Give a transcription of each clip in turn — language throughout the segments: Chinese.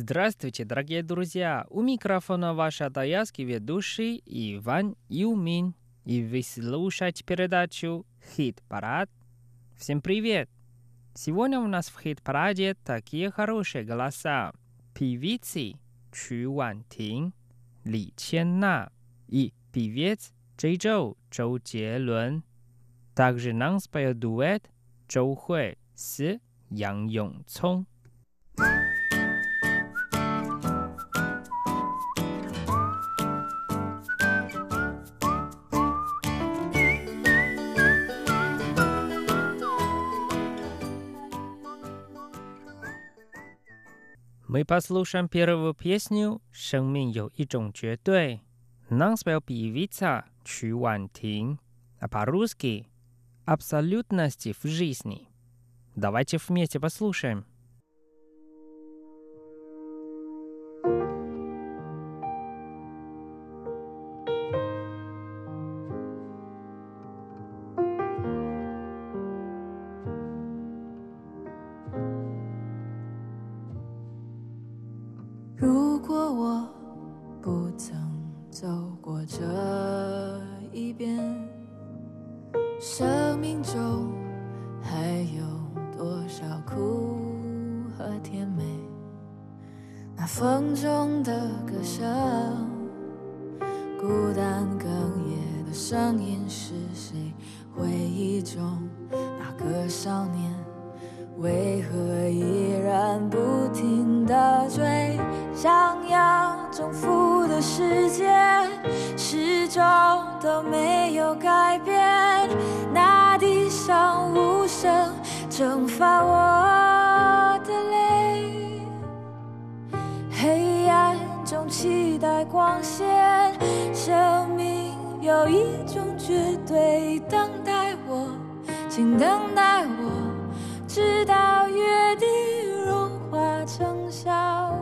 Здравствуйте, дорогие друзья! У микрофона ваш атаялский ведущий Иван Юмин. И вы слушаете передачу «Хит-парад». Всем привет! Сегодня у нас в хит-параде такие хорошие голоса. Певицы Чу Ван Тин, Ли Чен На и певец Джей Чжоу Чжоу Джелун. Также нам споет дуэт Чжоу Хуэй с Ян Йонг Цong. 每 послушаем первую песню «生命有一种绝对». Нам спел певица Чу Ван Тин, а по-русски «Абсолютности в жизни». Давайте вместе послушаем. 生命中还有多少苦和甜美？那风中的歌声孤单哽咽的声音是谁？回忆中光线，生命有一种绝对，等待我，请等待我，直到约定融化成笑。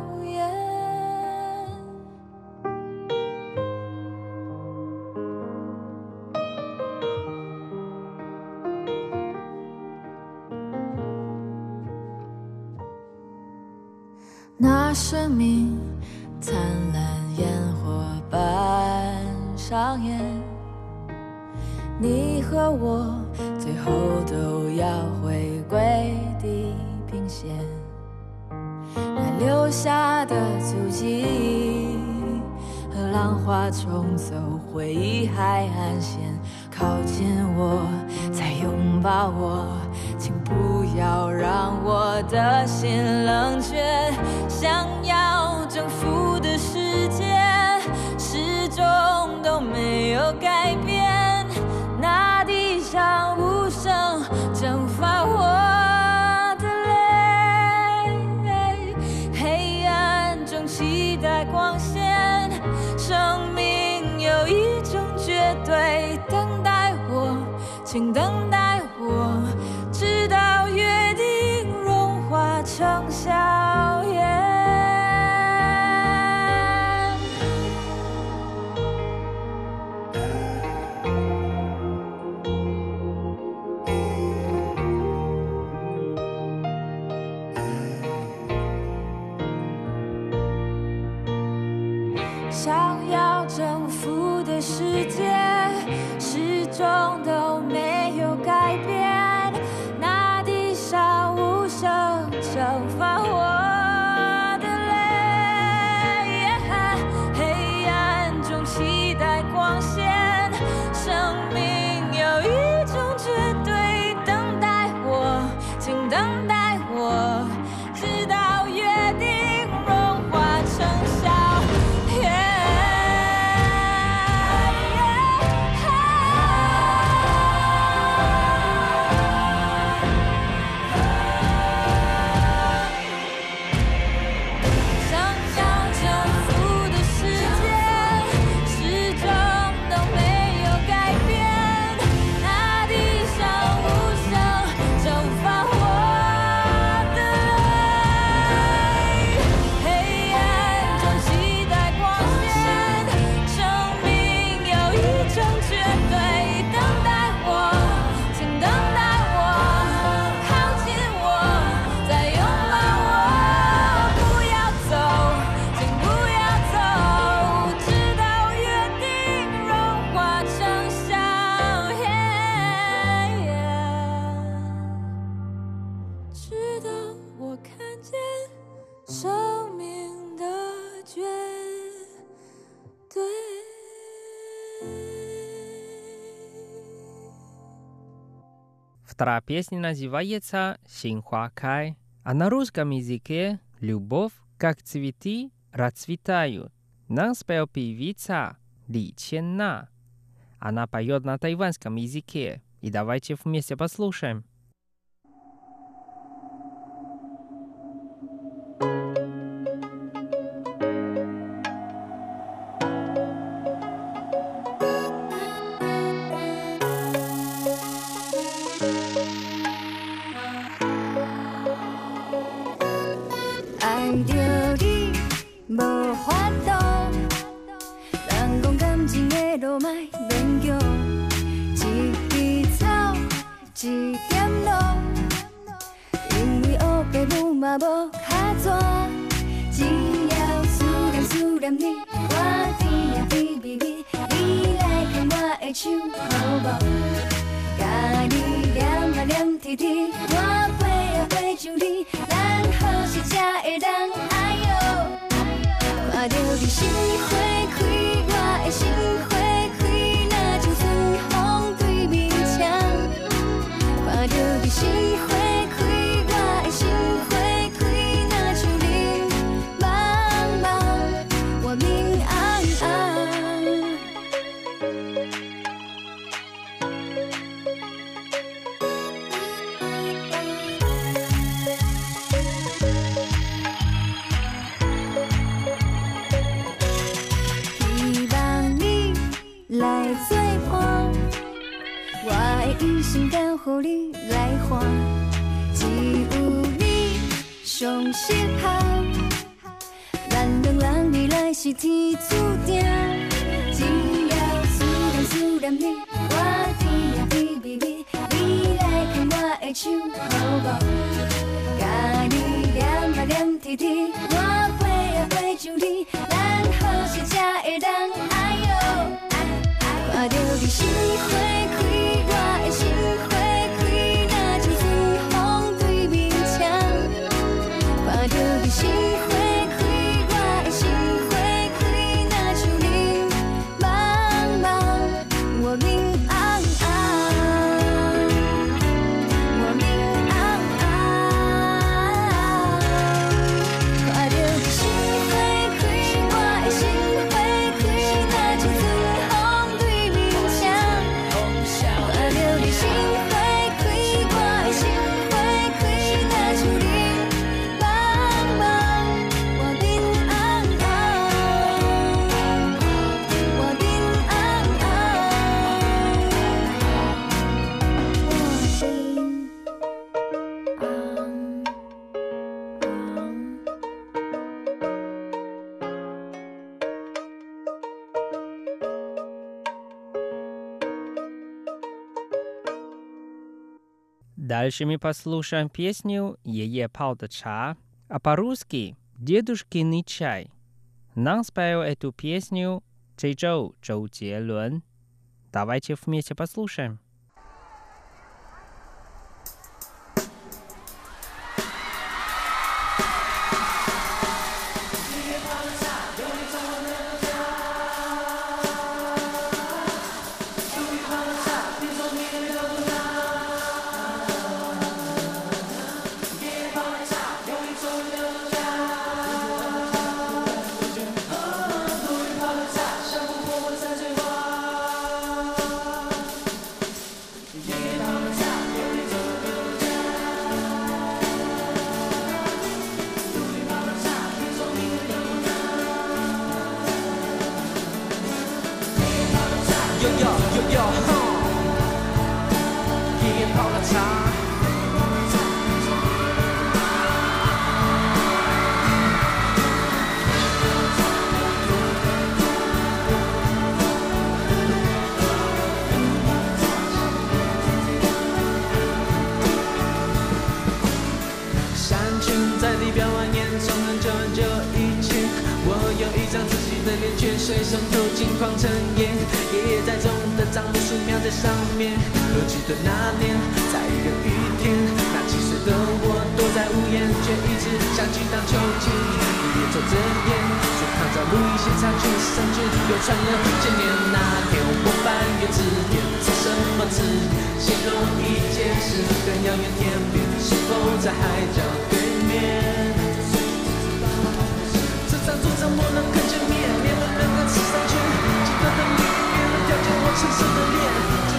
那生命你和我最后都要回归地平线。那留下的足迹和浪花冲走回忆海岸线，靠近我，再拥抱我。请不要让我的心冷却，想请 Вторая песня называется «Синхуакай», а на русском языке «Любовь, как цветы, расцветают». Нам спел певица Ли Ченна. Она поет на тайванском языке. И давайте вместе послушаем. 好无？甲你念啊念滴滴，我飞啊飞上你，咱何时才会当爱哟。看着你心花开，我的心花开，那像春风对面墙。看着你心花的一生交予你来换，只有你上适合，咱两人未来是天注定，只要思念思念你，我甜呀甜蜜蜜，你来牵我的手好无？甲你念啊念甜甜，我飞啊飞上你，咱好时才会当哎哟。看着你心 Дальше мы послушаем песню «Ее пал de ча», а по-русски «Дедушкиный чай». Нам спел эту песню Чжэйчжоу Чжоу Джелун. Давайте вместе послушаем. 哟哟哟哟，哼，爷爷泡了茶。山群在金黄成烟。爷爷栽种的樟木树苗在上面。我记得那年在一个雨天，那七岁的我躲在屋檐，却一直想去荡秋千，越走着烟，说看着路一些插曲，上去流传了千年。那天我翻阅字典，是什么字形容一件事？很遥远天边，是否在海角对面？这张桌上我能看见面，人的脸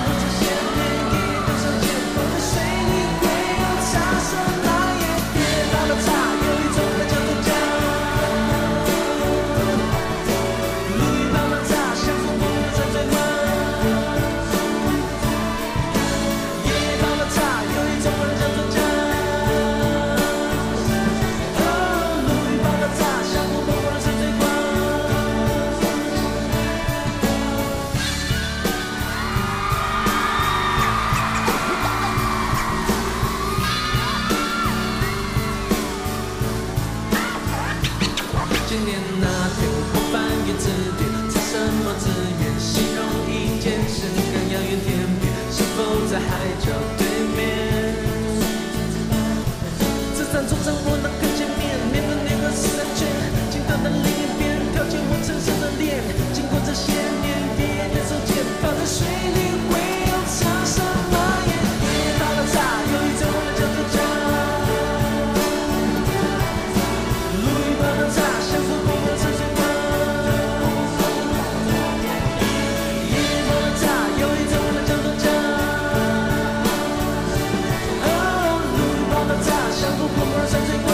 저 像幅泼墨山水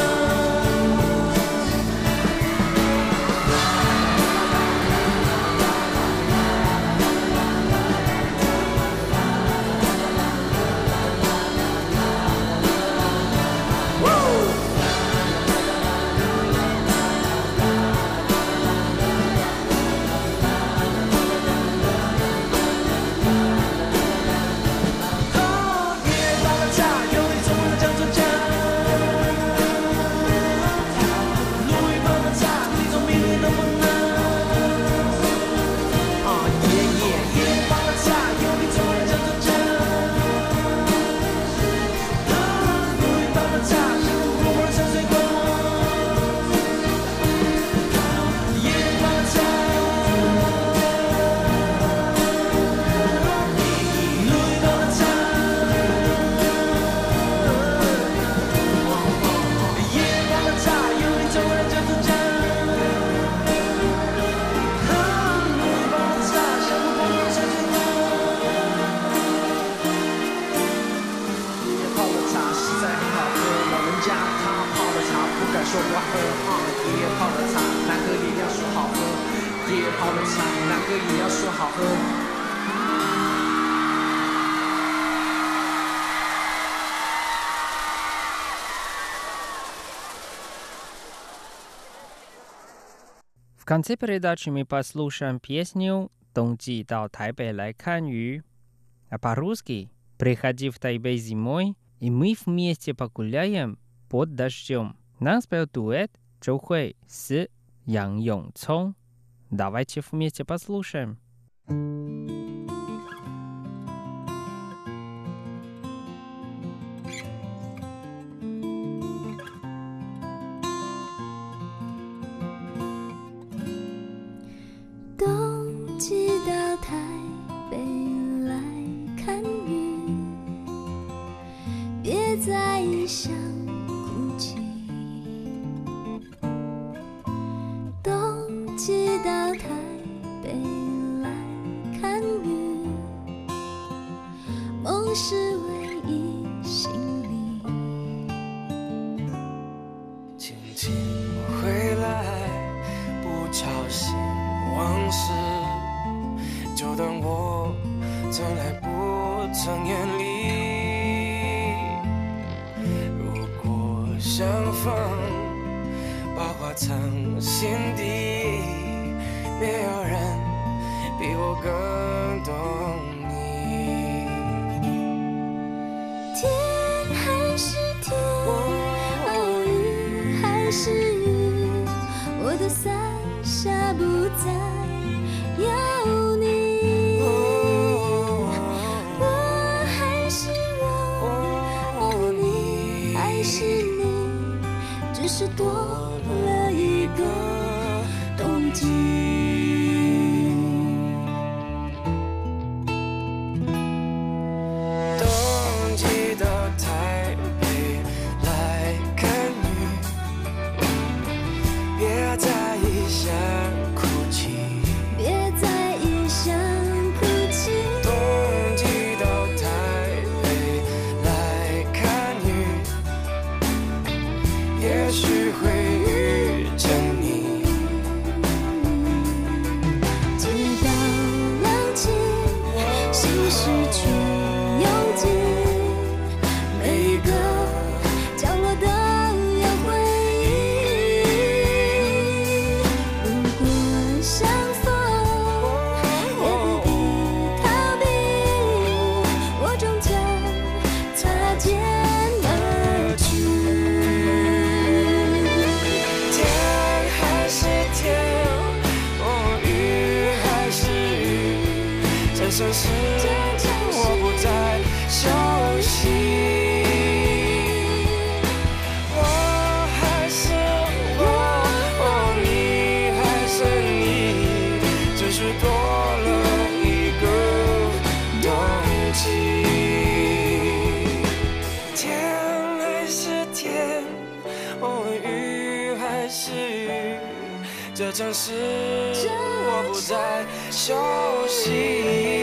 两个刺上去，几个的面面的条件我成熟的脸。В конце передачи мы послушаем песню «Донги到台北来看雨», а по-русски «Приходи в Тайбэй зимой, и мы вместе погуляем под дождем». Нам спел дуэт Чжоу Хуэй с Ян Йонг Цong. Давайте вместе послушаем. 请回来不吵醒往事就当我从来不曾远离。如果相逢把话藏心底没有人比我更懂。是。也许会雨，这城市我不再熟悉。我还是我，哦，你还是你，只是多了一个冬季。天还是天，哦，雨还是雨，这城市我不再熟悉。